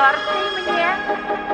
твердый мне.